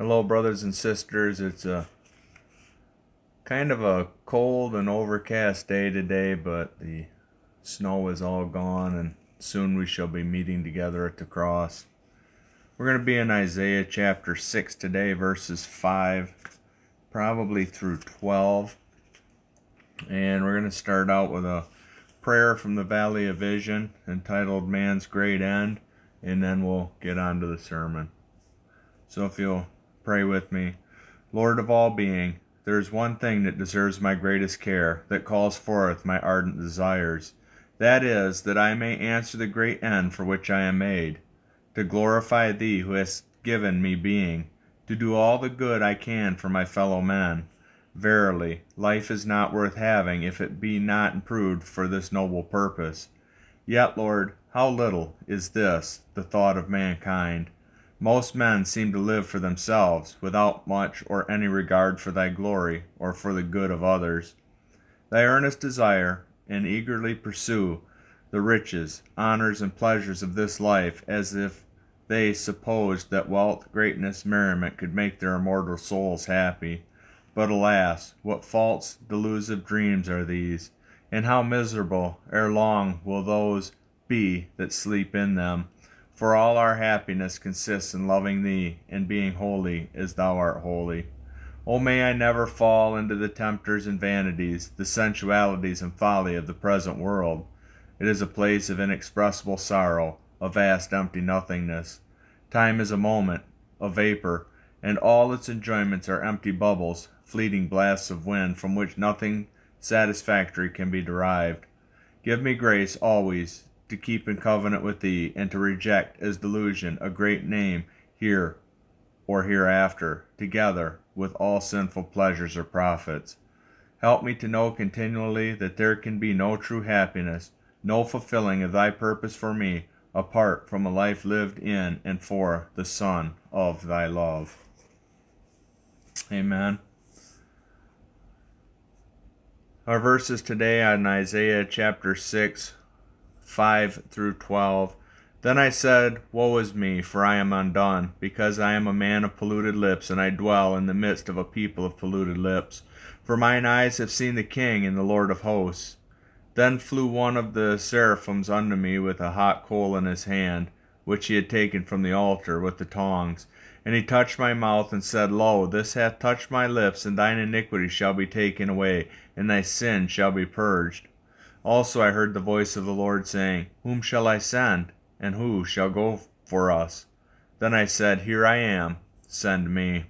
Hello, brothers and sisters. It's a kind of a cold and overcast day today, but the snow is all gone, and soon we shall be meeting together at the cross. We're going to be in Isaiah chapter 6 today, verses 5 probably through 12. And we're going to start out with a prayer from the Valley of Vision entitled Man's Great End, and then we'll get on to the sermon. So if you'll Pray with me. Lord of all being, there is one thing that deserves my greatest care, that calls forth my ardent desires. That is, that I may answer the great end for which I am made, to glorify Thee who hast given me being, to do all the good I can for my fellow men. Verily, life is not worth having if it be not improved for this noble purpose. Yet, Lord, how little is this the thought of mankind! Most men seem to live for themselves, without much or any regard for thy glory, or for the good of others. Thy earnest desire, and eagerly pursue, the riches, honors, and pleasures of this life, as if they supposed that wealth, greatness, merriment could make their immortal souls happy. But alas, what false, delusive dreams are these, and how miserable ere long will those be that sleep in them! For all our happiness consists in loving Thee, and being holy as Thou art holy. O may I never fall into the tempters and vanities, the sensualities and folly of the present world. It is a place of inexpressible sorrow, a vast empty nothingness. Time is a moment, a vapor, and all its enjoyments are empty bubbles, fleeting blasts of wind from which nothing satisfactory can be derived. Give me grace always to keep in covenant with thee, and to reject as delusion a great name here or hereafter, together with all sinful pleasures or profits. Help me to know continually that there can be no true happiness, no fulfilling of thy purpose for me, apart from a life lived in and for the Son of thy love. Amen. Our verses today on Isaiah chapter 6, 5 through 12. Then I said, Woe is me, for I am undone, because I am a man of polluted lips, and I dwell in the midst of a people of polluted lips. For mine eyes have seen the King and the Lord of hosts. Then flew one of the seraphims unto me with a hot coal in his hand, which he had taken from the altar with the tongs. And he touched my mouth, and said, Lo, this hath touched my lips, and thine iniquity shall be taken away, and thy sin shall be purged. Also I heard the voice of the Lord saying, Whom shall I send? And who shall go for us? Then I said, Here I am, send me.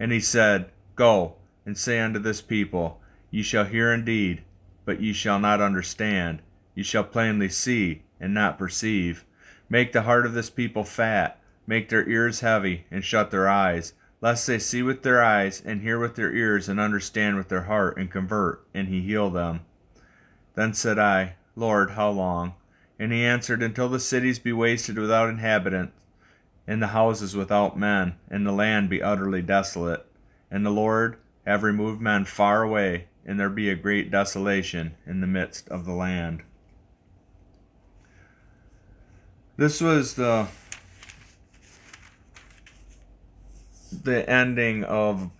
And he said, Go, and say unto this people, Ye shall hear indeed, but ye shall not understand. Ye shall plainly see, and not perceive. Make the heart of this people fat, make their ears heavy, and shut their eyes, lest they see with their eyes, and hear with their ears, and understand with their heart, and convert, and he heal them. Then said I, Lord, how long? And he answered, Until the cities be wasted without inhabitants, and the houses without men, and the land be utterly desolate, and the Lord have removed men far away, and there be a great desolation in the midst of the land. This was the the ending of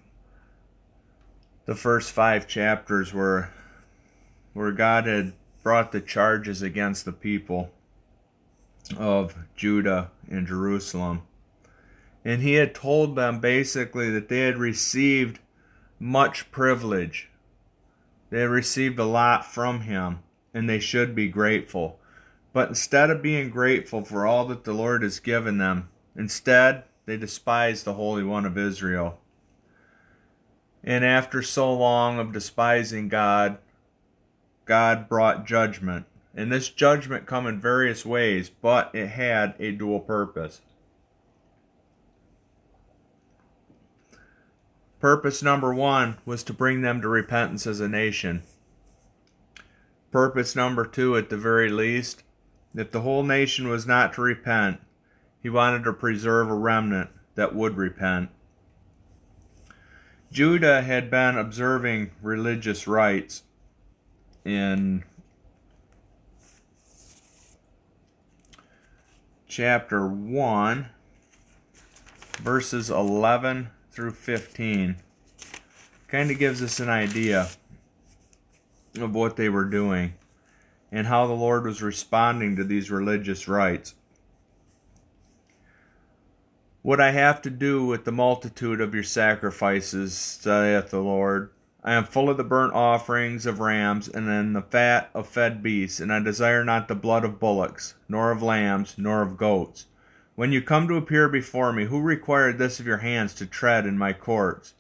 the first five chapters where where God had brought the charges against the people of Judah and Jerusalem. And he had told them basically that they had received much privilege. They had received a lot from him, and they should be grateful. But instead of being grateful for all that the Lord has given them, instead they despised the Holy One of Israel. And after so long of despising God, God brought judgment. And this judgment come in various ways, but it had a dual purpose. Purpose number one was to bring them to repentance as a nation. Purpose number two, at the very least, if the whole nation was not to repent, he wanted to preserve a remnant that would repent. Judah had been observing religious rites in chapter 1 verses 11 through 15 kind of gives us an idea of what they were doing and how the Lord was responding to these religious rites. What I have to do with the multitude of your sacrifices, saith the Lord. I am full of the burnt offerings of rams, and in the fat of fed beasts, and I desire not the blood of bullocks, nor of lambs, nor of goats. When you come to appear before me, who required this of your hands to tread in my courts?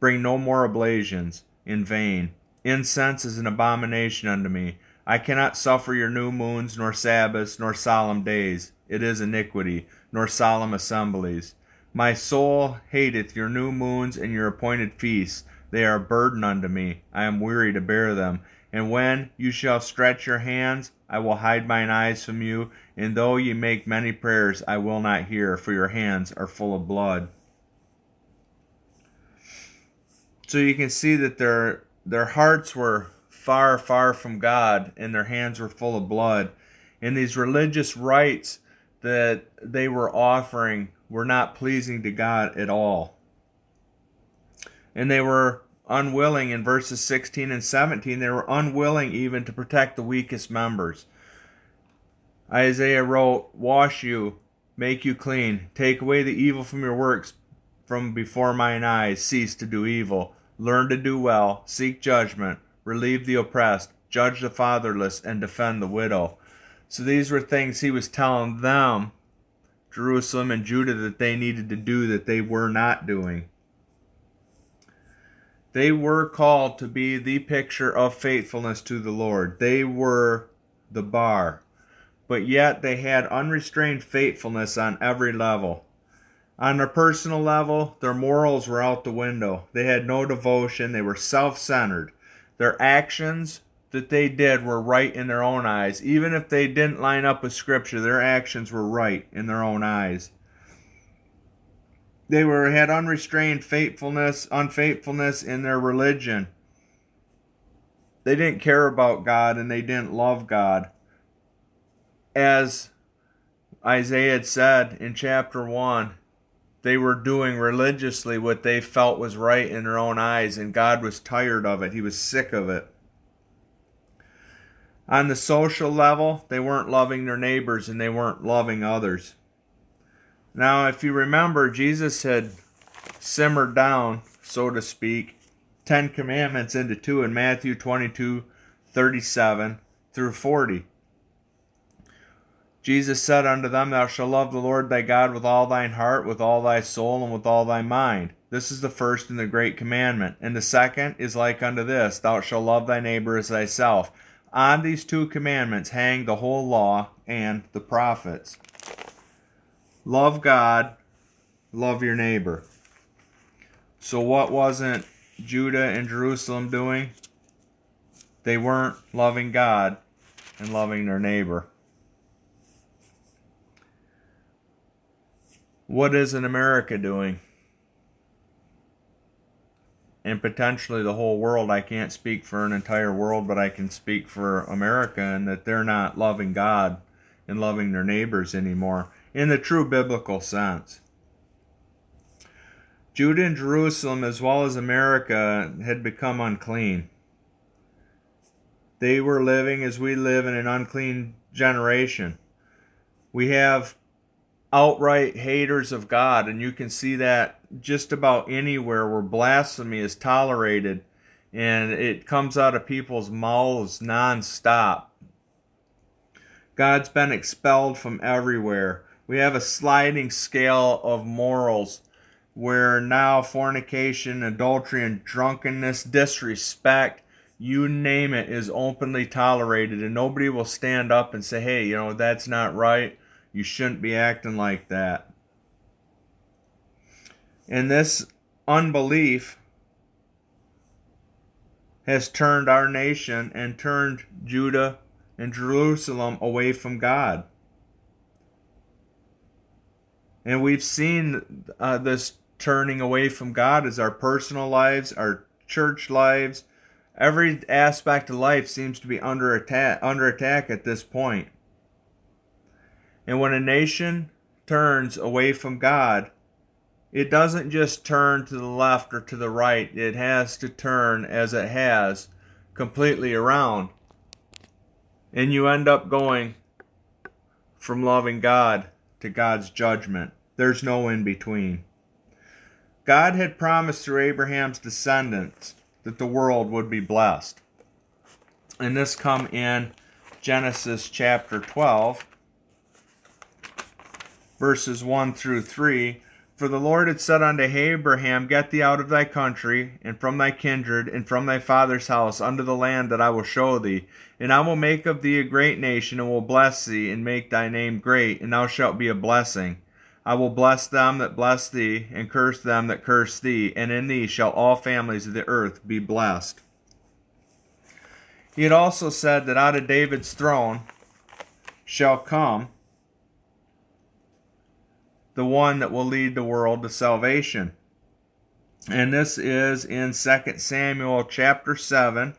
Bring no more oblations in vain. Incense is an abomination unto me. I cannot suffer your new moons, nor Sabbaths, nor solemn days. It is iniquity, nor solemn assemblies. My soul hateth your new moons and your appointed feasts. They are a burden unto me. I am weary to bear them. And when you shall stretch your hands, I will hide mine eyes from you. And though ye make many prayers, I will not hear, for your hands are full of blood. So you can see that their their hearts were far, far from God, and their hands were full of blood. And these religious rites that they were offering were not pleasing to God at all. And they were unwilling in verses 16 and 17, they were unwilling even to protect the weakest members. Isaiah wrote, Wash you, make you clean, take away the evil from your works from before mine eyes, cease to do evil, learn to do well, seek judgment relieve the oppressed, judge the fatherless, and defend the widow. So these were things he was telling them, Jerusalem and Judah, that they needed to do that they were not doing. They were called to be the picture of faithfulness to the Lord. They were the bar. But yet they had unrestrained faithfulness on every level. On their personal level, their morals were out the window. They had no devotion. They were self centered. Their actions that they did were right in their own eyes. Even if they didn't line up with Scripture, their actions were right in their own eyes. They were had unrestrained faithfulness, unfaithfulness in their religion. They didn't care about God and they didn't love God. As Isaiah had said in chapter 1, they were doing religiously what they felt was right in their own eyes, and God was tired of it. He was sick of it. On the social level, they weren't loving their neighbors and they weren't loving others. Now, if you remember, Jesus had simmered down, so to speak, Ten Commandments into two in Matthew 22 37 through 40. Jesus said unto them, Thou shalt love the Lord thy God with all thine heart, with all thy soul, and with all thy mind. This is the first and the great commandment. And the second is like unto this Thou shalt love thy neighbor as thyself. On these two commandments hang the whole law and the prophets. Love God, love your neighbor. So, what wasn't Judah and Jerusalem doing? They weren't loving God and loving their neighbor. What is an America doing? And potentially the whole world. I can't speak for an entire world, but I can speak for America and that they're not loving God and loving their neighbors anymore in the true biblical sense. Judah and Jerusalem, as well as America, had become unclean. They were living as we live in an unclean generation. We have outright haters of God, and you can see that just about anywhere where blasphemy is tolerated and it comes out of people's mouths nonstop. God's been expelled from everywhere. We have a sliding scale of morals where now fornication, adultery, and drunkenness, disrespect, you name it, is openly tolerated, and nobody will stand up and say, hey, you know, that's not right you shouldn't be acting like that. And this unbelief has turned our nation and turned Judah and Jerusalem away from God. And we've seen uh, this turning away from God as our personal lives, our church lives, every aspect of life seems to be under attack under attack at this point. And when a nation turns away from God, it doesn't just turn to the left or to the right, it has to turn as it has completely around. And you end up going from loving God to God's judgment. There's no in between. God had promised through Abraham's descendants that the world would be blessed. And this come in Genesis chapter 12 verses 1 through 3 for the Lord had said unto Abraham, Get thee out of thy country, and from thy kindred, and from thy father's house, unto the land that I will show thee. And I will make of thee a great nation, and will bless thee, and make thy name great, and thou shalt be a blessing. I will bless them that bless thee, and curse them that curse thee, and in thee shall all families of the earth be blessed. He had also said that out of David's throne shall come the one that will lead the world to salvation. And this is in 2 Samuel chapter 7,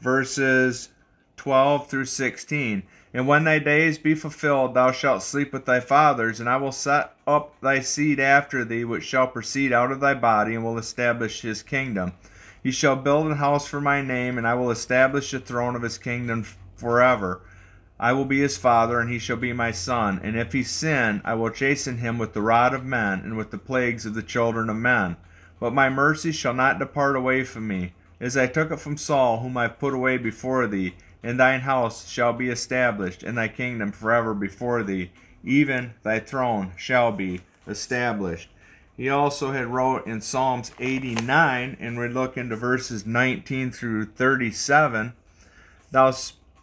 verses 12 through 16. And when thy days be fulfilled, thou shalt sleep with thy fathers, and I will set up thy seed after thee, which shall proceed out of thy body, and will establish his kingdom. He shall build an house for my name, and I will establish the throne of his kingdom forever. I will be his father, and he shall be my son. And if he sin, I will chasten him with the rod of men, and with the plagues of the children of men. But my mercy shall not depart away from me, as I took it from Saul, whom I put away before thee. And thine house shall be established, and thy kingdom forever before thee. Even thy throne shall be established. He also had wrote in Psalms 89, and we look into verses 19 through 37, Thou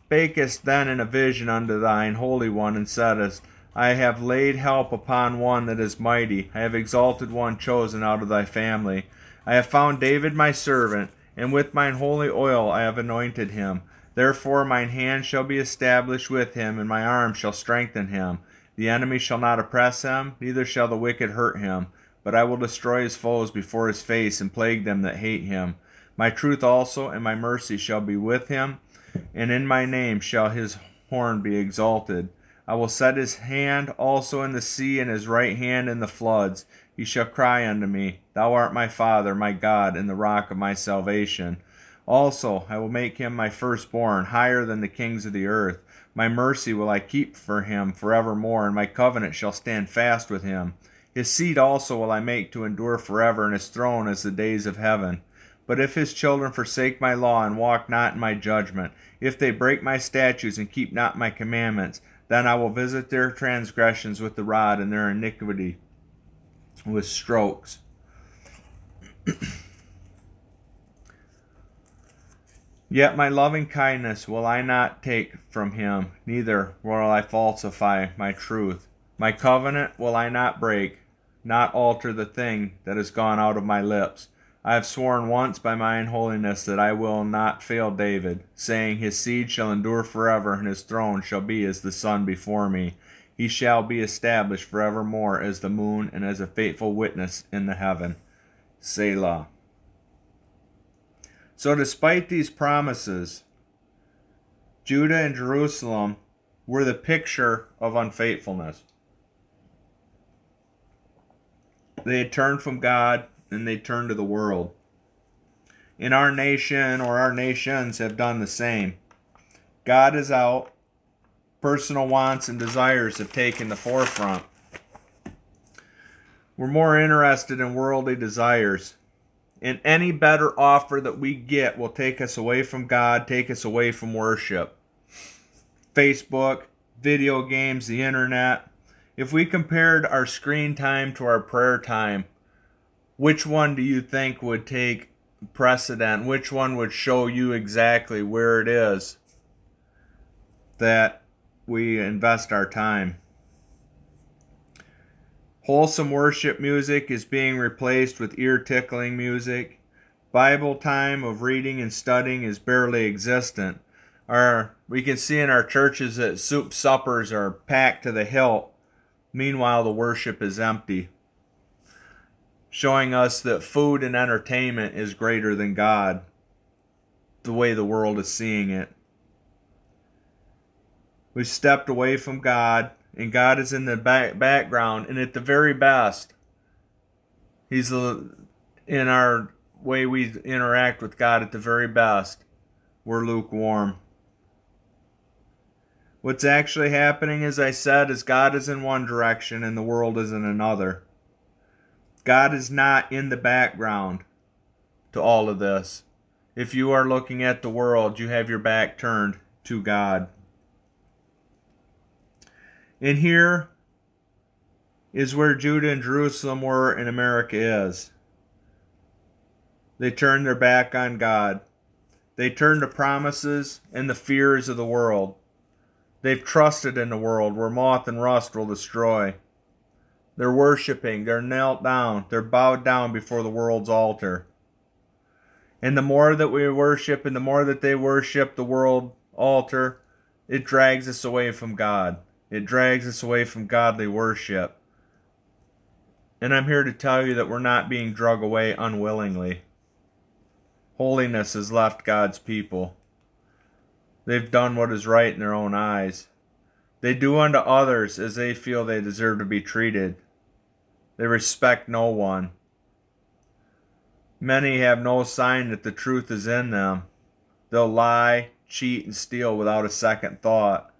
spakest then in a vision unto thine Holy One, and saidst, I have laid help upon one that is mighty. I have exalted one chosen out of thy family. I have found David my servant, and with mine holy oil I have anointed him. Therefore mine hand shall be established with him, and my arm shall strengthen him. The enemy shall not oppress him, neither shall the wicked hurt him. But I will destroy his foes before his face, and plague them that hate him. My truth also and my mercy shall be with him and in my name shall his horn be exalted. I will set his hand also in the sea, and his right hand in the floods. He shall cry unto me, Thou art my Father, my God, and the rock of my salvation. Also, I will make him my firstborn, higher than the kings of the earth. My mercy will I keep for him forevermore, and my covenant shall stand fast with him. His seed also will I make to endure forever, and his throne as the days of heaven. But if his children forsake my law and walk not in my judgment, if they break my statutes and keep not my commandments, then I will visit their transgressions with the rod and their iniquity with strokes. Yet my loving kindness will I not take from him, neither will I falsify my truth. My covenant will I not break, not alter the thing that has gone out of my lips. I have sworn once by mine holiness that I will not fail David, saying, His seed shall endure forever, and his throne shall be as the sun before me. He shall be established forevermore as the moon and as a faithful witness in the heaven. Selah. So, despite these promises, Judah and Jerusalem were the picture of unfaithfulness. They had turned from God and they turn to the world. In our nation or our nations have done the same. God is out. Personal wants and desires have taken the forefront. We're more interested in worldly desires. And any better offer that we get will take us away from God, take us away from worship. Facebook, video games, the internet. If we compared our screen time to our prayer time, which one do you think would take precedent? Which one would show you exactly where it is that we invest our time? Wholesome worship music is being replaced with ear tickling music. Bible time of reading and studying is barely existent. Our, we can see in our churches that soup suppers are packed to the hilt. Meanwhile, the worship is empty showing us that food and entertainment is greater than God, the way the world is seeing it. We've stepped away from God, and God is in the back background, and at the very best, He's in our way we interact with God at the very best. We're lukewarm. What's actually happening, as I said, is God is in one direction and the world is in another. God is not in the background to all of this. If you are looking at the world, you have your back turned to God. And here is where Judah and Jerusalem were and America is. They turned their back on God. They turned to promises and the fears of the world. They've trusted in the world where moth and rust will destroy. They're worshiping, they're knelt down, they're bowed down before the world's altar. And the more that we worship and the more that they worship the world altar, it drags us away from God. It drags us away from godly worship. And I'm here to tell you that we're not being drug away unwillingly. Holiness has left God's people. They've done what is right in their own eyes. They do unto others as they feel they deserve to be treated. They respect no one. Many have no sign that the truth is in them. They'll lie, cheat, and steal without a second thought.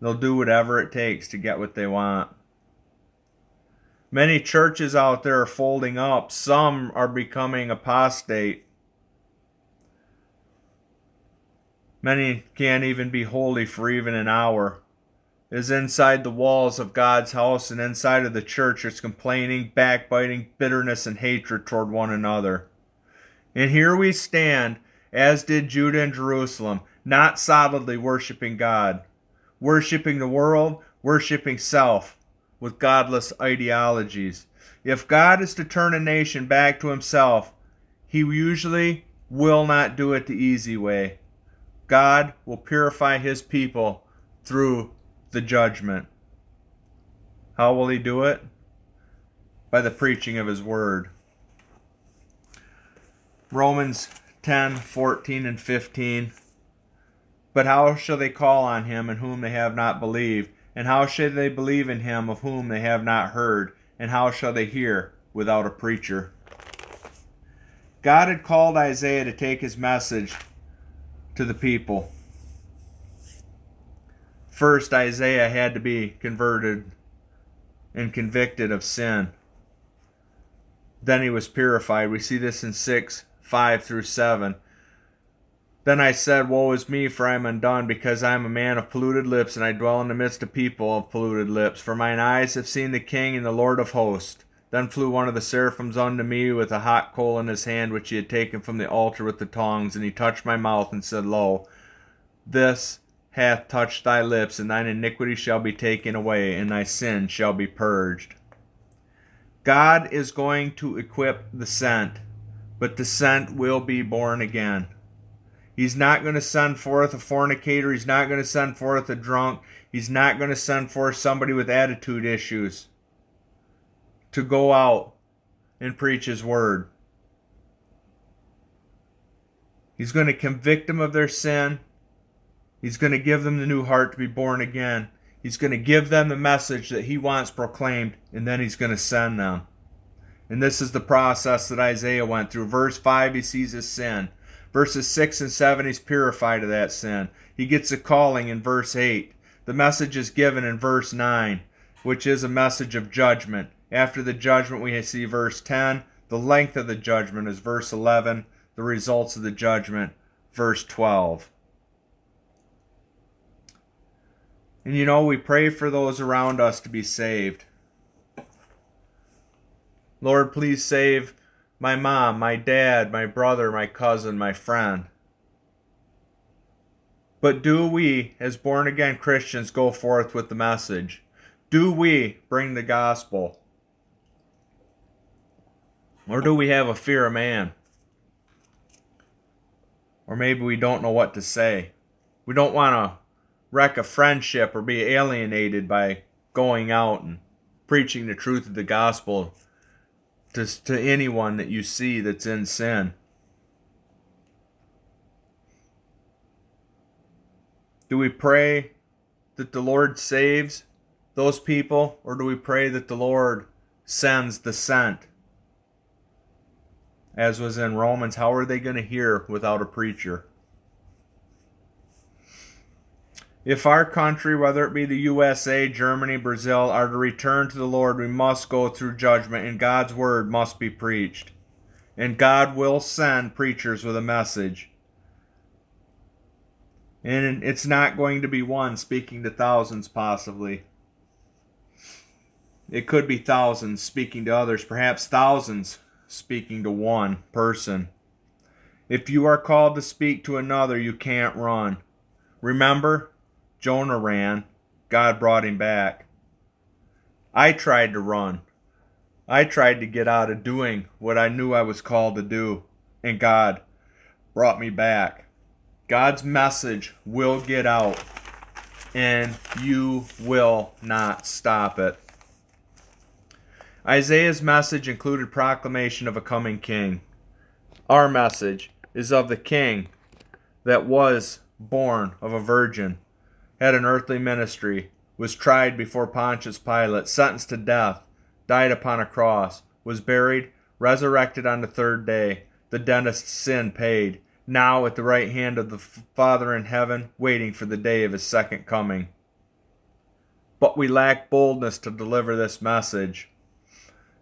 They'll do whatever it takes to get what they want. Many churches out there are folding up. Some are becoming apostate. Many can't even be holy for even an hour. Is inside the walls of God's house and inside of the church it's complaining, backbiting, bitterness, and hatred toward one another. And here we stand, as did Judah and Jerusalem, not solidly worshiping God, worshiping the world, worshiping self, with godless ideologies. If God is to turn a nation back to himself, he usually will not do it the easy way. God will purify his people through the judgment. How will he do it? By the preaching of his word. Romans 10 14 and 15. But how shall they call on him in whom they have not believed? And how shall they believe in him of whom they have not heard? And how shall they hear without a preacher? God had called Isaiah to take his message to the people. First, Isaiah had to be converted and convicted of sin. Then he was purified. We see this in 6 5 through 7. Then I said, Woe is me, for I am undone, because I am a man of polluted lips, and I dwell in the midst of people of polluted lips. For mine eyes have seen the King and the Lord of hosts. Then flew one of the seraphims unto me with a hot coal in his hand, which he had taken from the altar with the tongs, and he touched my mouth and said, Lo, this hath touched thy lips, and thine iniquity shall be taken away, and thy sin shall be purged. God is going to equip the sent, but the sent will be born again. He's not going to send forth a fornicator. He's not going to send forth a drunk. He's not going to send forth somebody with attitude issues to go out and preach his word. He's going to convict them of their sin. He's going to give them the new heart to be born again. He's going to give them the message that he wants proclaimed, and then he's going to send them. And this is the process that Isaiah went through. Verse 5, he sees his sin. Verses 6 and 7, he's purified of that sin. He gets a calling in verse 8. The message is given in verse 9, which is a message of judgment. After the judgment, we see verse 10. The length of the judgment is verse 11. The results of the judgment, verse 12. And you know, we pray for those around us to be saved. Lord, please save my mom, my dad, my brother, my cousin, my friend. But do we, as born again Christians, go forth with the message? Do we bring the gospel? Or do we have a fear of man? Or maybe we don't know what to say. We don't want to wreck a friendship or be alienated by going out and preaching the truth of the gospel to, to anyone that you see that's in sin. Do we pray that the Lord saves those people, or do we pray that the Lord sends the sent? as was in Romans, how are they going to hear without a preacher? If our country, whether it be the USA, Germany, Brazil, are to return to the Lord, we must go through judgment, and God's word must be preached. And God will send preachers with a message. And it's not going to be one speaking to thousands, possibly. It could be thousands speaking to others, perhaps thousands speaking to one person. If you are called to speak to another, you can't run. Remember, Jonah ran. God brought him back. I tried to run. I tried to get out of doing what I knew I was called to do, and God brought me back. God's message will get out, and you will not stop it. Isaiah's message included proclamation of a coming king. Our message is of the king that was born of a virgin, had an earthly ministry, was tried before Pontius Pilate, sentenced to death, died upon a cross, was buried, resurrected on the third day, the dentist's sin paid, now at the right hand of the Father in heaven, waiting for the day of his second coming. But we lack boldness to deliver this message.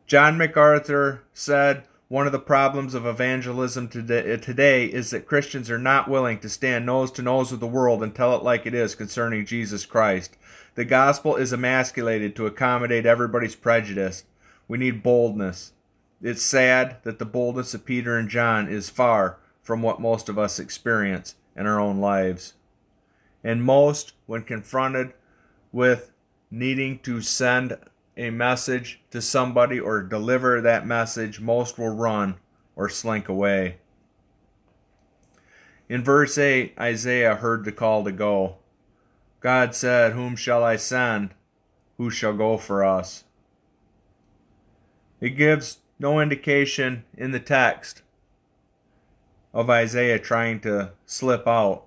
John MacArthur said one of the problems of evangelism uh, today is that Christians are not willing to stand nose to nose with the world and tell it like it is concerning Jesus Christ. The gospel is emasculated to accommodate everybody's prejudice. We need boldness. It's sad that the boldness of Peter and John is far from what most of us experience in our own lives. And most, when confronted with needing to send a message to somebody or deliver that message, most will run or slink away. In verse 8, Isaiah heard the call to go. God said, Whom shall I send? Who shall go for us? It gives no indication in the text of Isaiah trying to slip out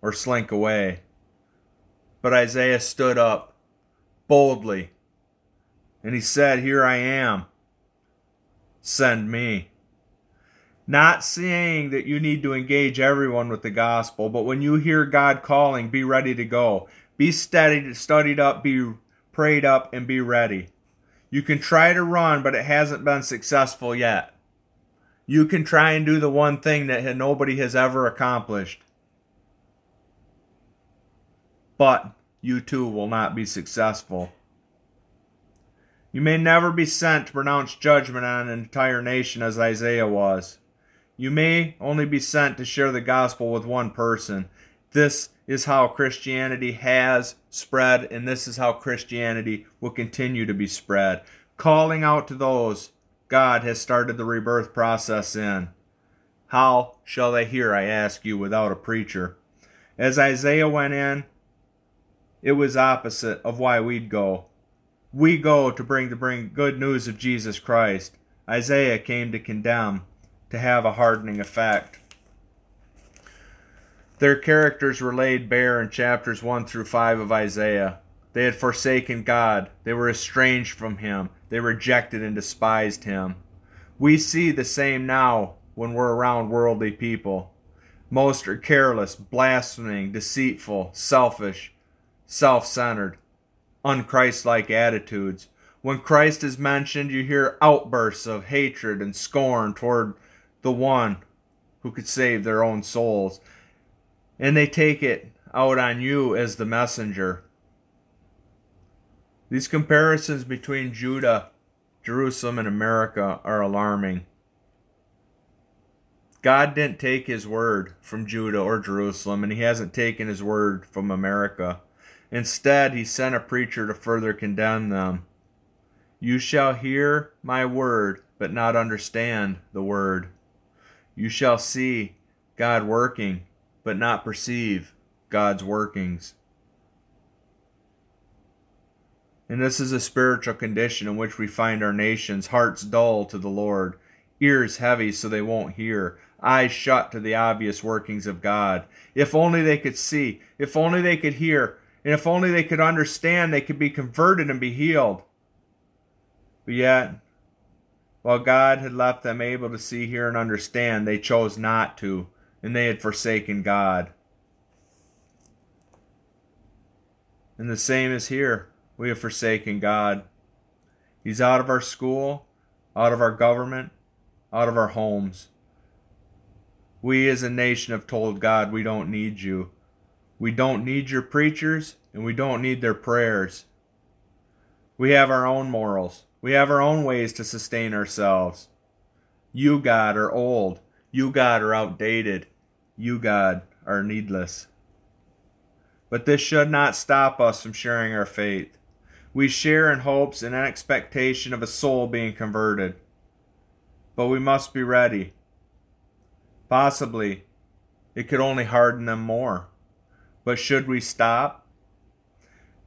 or slink away. But Isaiah stood up boldly and he said, Here I am. Send me. Not saying that you need to engage everyone with the gospel, but when you hear God calling, be ready to go. Be studied, studied up, be prayed up, and be ready. You can try to run, but it hasn't been successful yet. You can try and do the one thing that nobody has ever accomplished. But you too will not be successful. You may never be sent to pronounce judgment on an entire nation as Isaiah was. You may only be sent to share the gospel with one person. This is how Christianity has spread, and this is how Christianity will continue to be spread. Calling out to those God has started the rebirth process in. How shall they hear, I ask you, without a preacher? As Isaiah went in, it was opposite of why we'd go. We go to bring to bring good news of Jesus Christ. Isaiah came to condemn, to have a hardening effect. Their characters were laid bare in chapters 1 through 5 of Isaiah. They had forsaken God. They were estranged from Him. They rejected and despised Him. We see the same now when we're around worldly people. Most are careless, blaspheming, deceitful, selfish, self centered unchristlike attitudes. When Christ is mentioned, you hear outbursts of hatred and scorn toward the one who could save their own souls. And they take it out on you as the messenger. These comparisons between Judah, Jerusalem, and America are alarming. God didn't take his word from Judah or Jerusalem, and he hasn't taken his word from America. Instead, he sent a preacher to further condemn them. You shall hear my word, but not understand the word. You shall see God working, but not perceive God's workings. And this is a spiritual condition in which we find our nations hearts dull to the Lord, ears heavy so they won't hear, eyes shut to the obvious workings of God. If only they could see, if only they could hear, and if only they could understand, they could be converted and be healed. But yet, While God had left them able to see, hear, and understand, they chose not to, and they had forsaken God. And the same is here. We have forsaken God. He's out of our school, out of our government, out of our homes. We as a nation have told God we don't need you. We don't need your preachers, and we don't need their prayers. We have our own morals. We have our own ways to sustain ourselves. You, God, are old. You, God, are outdated. You, God, are needless. But this should not stop us from sharing our faith. We share in hopes and an expectation of a soul being converted. But we must be ready. Possibly, it could only harden them more. But should we stop?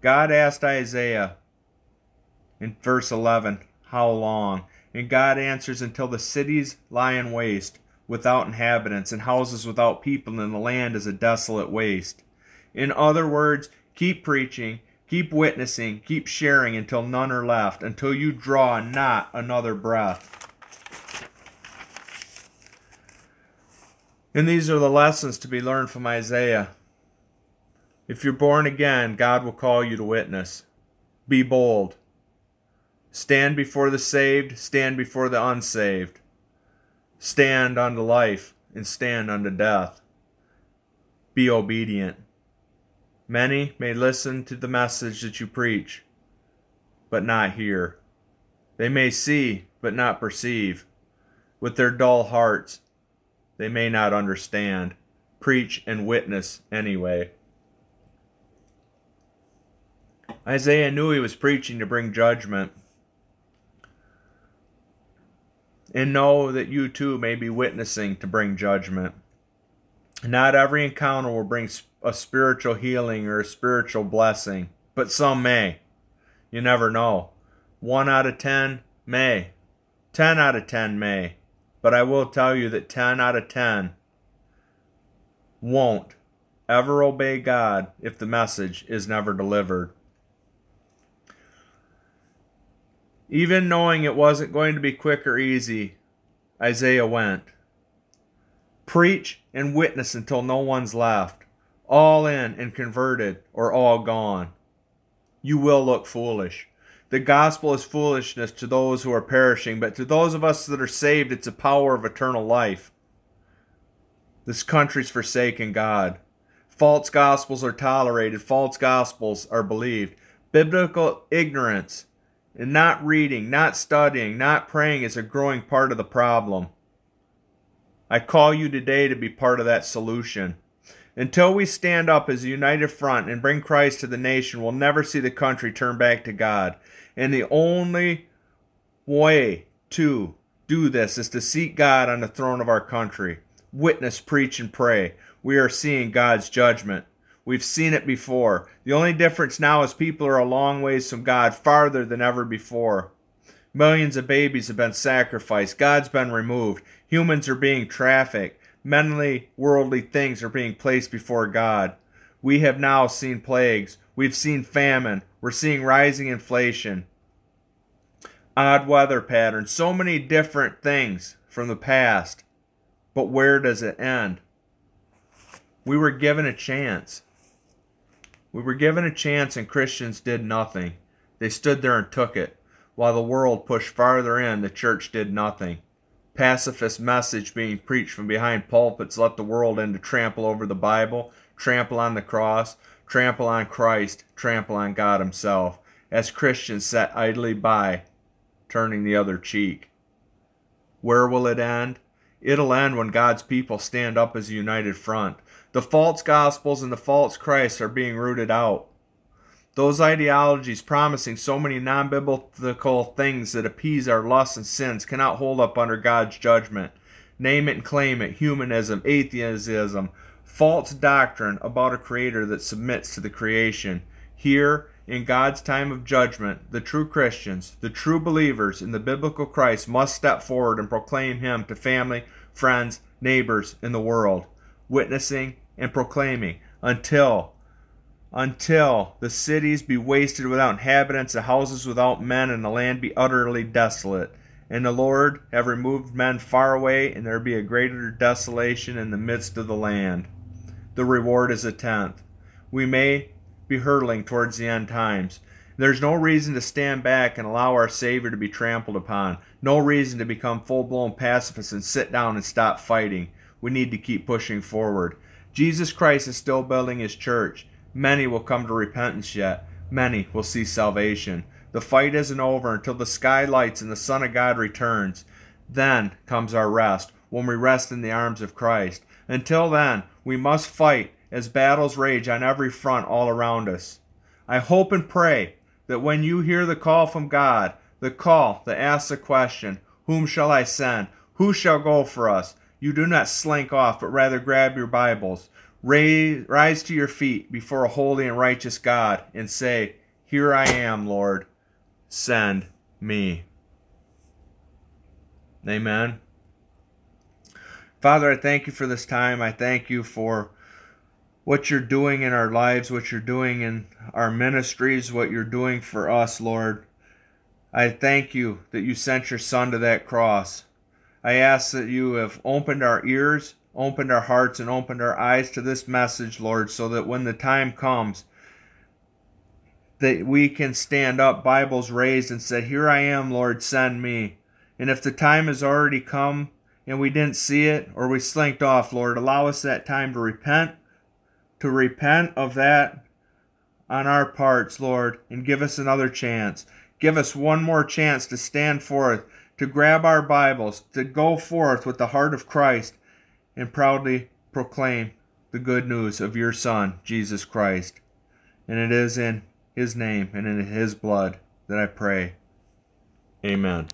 God asked Isaiah, in verse 11, How long? And God answers, Until the cities lie in waste, without inhabitants, and houses without people, and the land is a desolate waste. In other words, keep preaching, keep witnessing, keep sharing until none are left, until you draw not another breath. And these are the lessons to be learned from Isaiah. If you're born again, God will call you to witness. Be bold. Stand before the saved, stand before the unsaved. Stand unto life and stand unto death. Be obedient. Many may listen to the message that you preach, but not hear. They may see, but not perceive. With their dull hearts, they may not understand. Preach and witness anyway. Isaiah knew he was preaching to bring judgment and know that you too may be witnessing to bring judgment. Not every encounter will bring a spiritual healing or a spiritual blessing, but some may. You never know. One out of ten may. Ten out of ten may. But I will tell you that ten out of ten won't ever obey God if the message is never delivered. Even knowing it wasn't going to be quick or easy, Isaiah went. Preach and witness until no one's left, all in and converted, or all gone. You will look foolish. The gospel is foolishness to those who are perishing, but to those of us that are saved, it's a power of eternal life. This country's forsaken God. False gospels are tolerated, false gospels are believed. Biblical ignorance and not reading, not studying, not praying is a growing part of the problem. I call you today to be part of that solution. Until we stand up as a united front and bring Christ to the nation, we'll never see the country turn back to God. And the only way to do this is to seek God on the throne of our country. Witness, preach, and pray. We are seeing God's judgment. We've seen it before. The only difference now is people are a long ways from God, farther than ever before. Millions of babies have been sacrificed. God's been removed. Humans are being trafficked. Mentally worldly things are being placed before God. We have now seen plagues. We've seen famine. We're seeing rising inflation. Odd weather patterns. So many different things from the past. But where does it end? We were given a chance. We were given a chance and Christians did nothing. They stood there and took it. While the world pushed farther in, the church did nothing. Pacifist message being preached from behind pulpits let the world in to trample over the Bible, trample on the cross, trample on Christ, trample on God Himself, as Christians sat idly by, turning the other cheek. Where will it end? It'll end when God's people stand up as a united front. The false gospels and the false Christs are being rooted out. Those ideologies promising so many non biblical things that appease our lusts and sins cannot hold up under God's judgment. Name it and claim it humanism, atheism, false doctrine about a creator that submits to the creation. Here, in God's time of judgment, the true Christians, the true believers in the biblical Christ must step forward and proclaim Him to family, friends, neighbors in the world, witnessing and proclaiming until until the cities be wasted without inhabitants, the houses without men, and the land be utterly desolate. and the Lord have removed men far away, and there be a greater desolation in the midst of the land. The reward is a tenth. We may be hurtling towards the end times. There's no reason to stand back and allow our Savior to be trampled upon. No reason to become full blown pacifists and sit down and stop fighting. We need to keep pushing forward. Jesus Christ is still building his church. Many will come to repentance yet. Many will see salvation. The fight isn't over until the sky lights and the Son of God returns. Then comes our rest, when we rest in the arms of Christ. Until then, we must fight as battles rage on every front all around us. I hope and pray that when you hear the call from God, the call that asks the question, Whom shall I send? Who shall go for us? You do not slink off, but rather grab your Bibles. Raise, rise to your feet before a holy and righteous God and say, Here I am, Lord. Send me. Amen. Father, I thank you for this time. I thank you for what you're doing in our lives, what you're doing in our ministries, what you're doing for us, Lord. I thank you that you sent your Son to that cross. I ask that you have opened our ears, opened our hearts, and opened our eyes to this message, Lord, so that when the time comes, that we can stand up, Bibles raised, and say, Here I am, Lord, send me. And if the time has already come and we didn't see it or we slinked off, Lord, allow us that time to repent to repent of that on our parts, Lord, and give us another chance. Give us one more chance to stand forth, to grab our Bibles, to go forth with the heart of Christ and proudly proclaim the good news of your Son, Jesus Christ. And it is in his name and in his blood that I pray. Amen.